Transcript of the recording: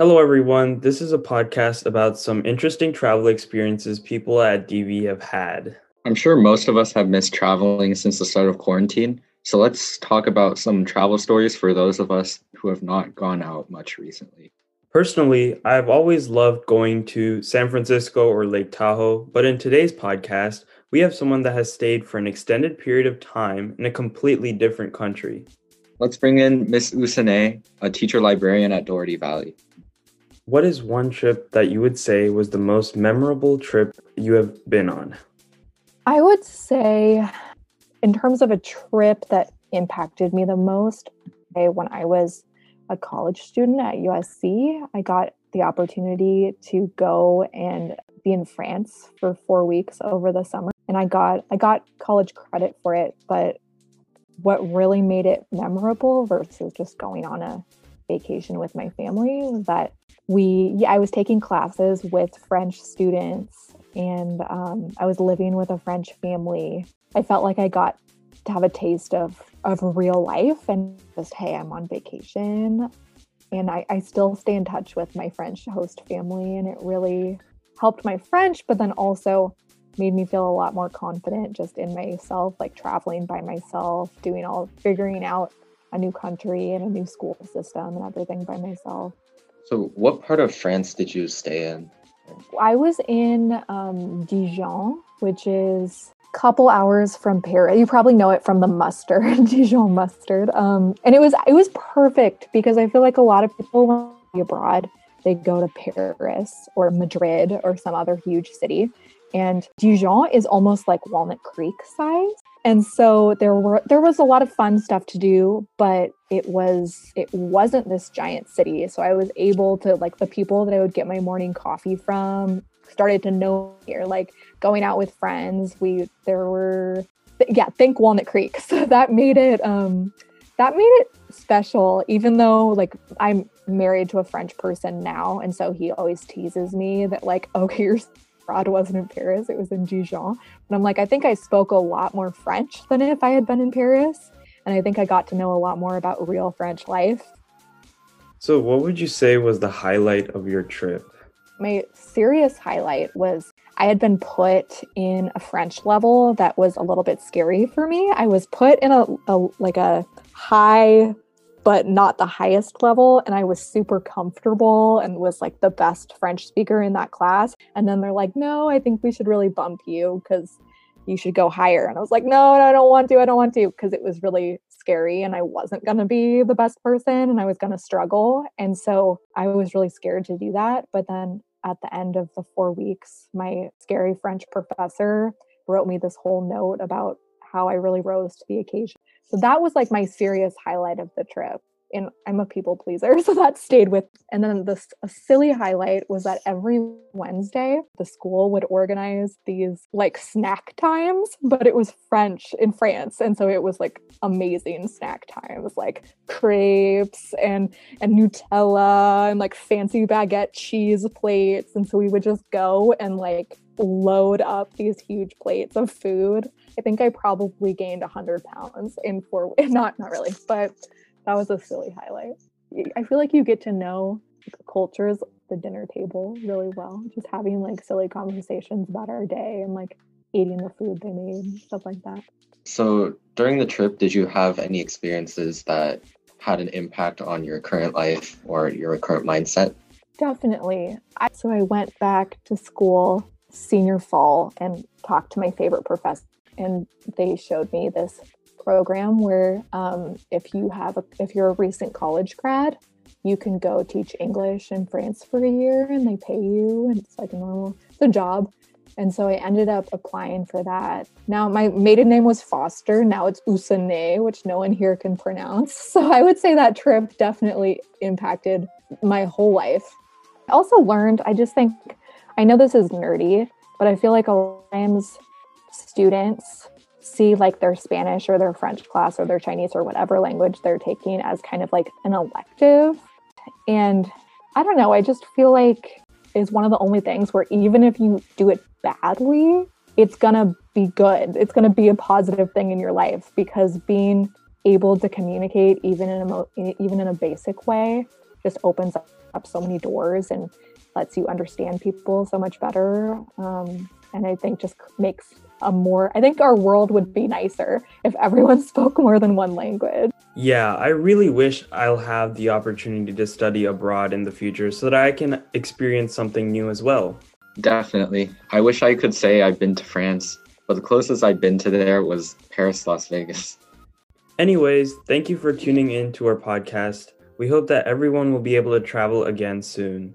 Hello, everyone. This is a podcast about some interesting travel experiences people at DV have had. I'm sure most of us have missed traveling since the start of quarantine. So let's talk about some travel stories for those of us who have not gone out much recently. Personally, I've always loved going to San Francisco or Lake Tahoe, but in today's podcast, we have someone that has stayed for an extended period of time in a completely different country. Let's bring in Miss Hussenet, a teacher librarian at Dougherty Valley. What is one trip that you would say was the most memorable trip you have been on? I would say, in terms of a trip that impacted me the most, when I was a college student at USC, I got the opportunity to go and be in France for four weeks over the summer. And I got I got college credit for it, but what really made it memorable versus just going on a vacation with my family that we I was taking classes with French students and um, I was living with a French family. I felt like I got to have a taste of of real life and just hey, I'm on vacation. And I, I still stay in touch with my French host family and it really helped my French, but then also made me feel a lot more confident just in myself, like traveling by myself, doing all figuring out a new country and a new school system and everything by myself. So, what part of France did you stay in? I was in um, Dijon, which is a couple hours from Paris. You probably know it from the mustard, Dijon mustard. Um, and it was it was perfect because I feel like a lot of people when they abroad they go to Paris or Madrid or some other huge city, and Dijon is almost like Walnut Creek size. And so there were there was a lot of fun stuff to do, but it was it wasn't this giant city. So I was able to like the people that I would get my morning coffee from started to know here, like going out with friends. We there were yeah, think Walnut Creek. So that made it um that made it special, even though like I'm married to a French person now, and so he always teases me that like, okay, you're abroad wasn't in Paris, it was in Dijon. And I'm like, I think I spoke a lot more French than if I had been in Paris. And I think I got to know a lot more about real French life. So, what would you say was the highlight of your trip? My serious highlight was I had been put in a French level that was a little bit scary for me. I was put in a, a like a high but not the highest level. And I was super comfortable and was like the best French speaker in that class. And then they're like, no, I think we should really bump you because you should go higher. And I was like, no, no, I don't want to. I don't want to because it was really scary and I wasn't going to be the best person and I was going to struggle. And so I was really scared to do that. But then at the end of the four weeks, my scary French professor wrote me this whole note about how I really rose to the occasion. So that was like my serious highlight of the trip. And I'm a people pleaser, so that stayed with. And then this a silly highlight was that every Wednesday the school would organize these like snack times, but it was French in France, and so it was like amazing snack times, like crepes and and Nutella and like fancy baguette cheese plates. And so we would just go and like load up these huge plates of food. I think I probably gained 100 pounds in four weeks. Not, not really, but that was a silly highlight. I feel like you get to know cultures, the dinner table really well. Just having like silly conversations about our day and like eating the food they made, stuff like that. So during the trip, did you have any experiences that had an impact on your current life or your current mindset? Definitely. I, so I went back to school senior fall and talked to my favorite professor and they showed me this program where um, if you have a if you're a recent college grad you can go teach english in france for a year and they pay you and it's like a normal it's a job. And so i ended up applying for that. Now my maiden name was foster. Now it's Hussenet which no one here can pronounce. So i would say that trip definitely impacted my whole life. I also learned i just think I know this is nerdy, but I feel like a lot of times students see like their Spanish or their French class or their Chinese or whatever language they're taking as kind of like an elective. And I don't know, I just feel like is one of the only things where even if you do it badly, it's gonna be good. It's gonna be a positive thing in your life because being able to communicate even in a mo- even in a basic way just opens up so many doors and lets you understand people so much better. Um, and I think just makes a more, I think our world would be nicer if everyone spoke more than one language. Yeah, I really wish I'll have the opportunity to study abroad in the future so that I can experience something new as well. Definitely. I wish I could say I've been to France, but the closest I've been to there was Paris, Las Vegas. Anyways, thank you for tuning in to our podcast. We hope that everyone will be able to travel again soon.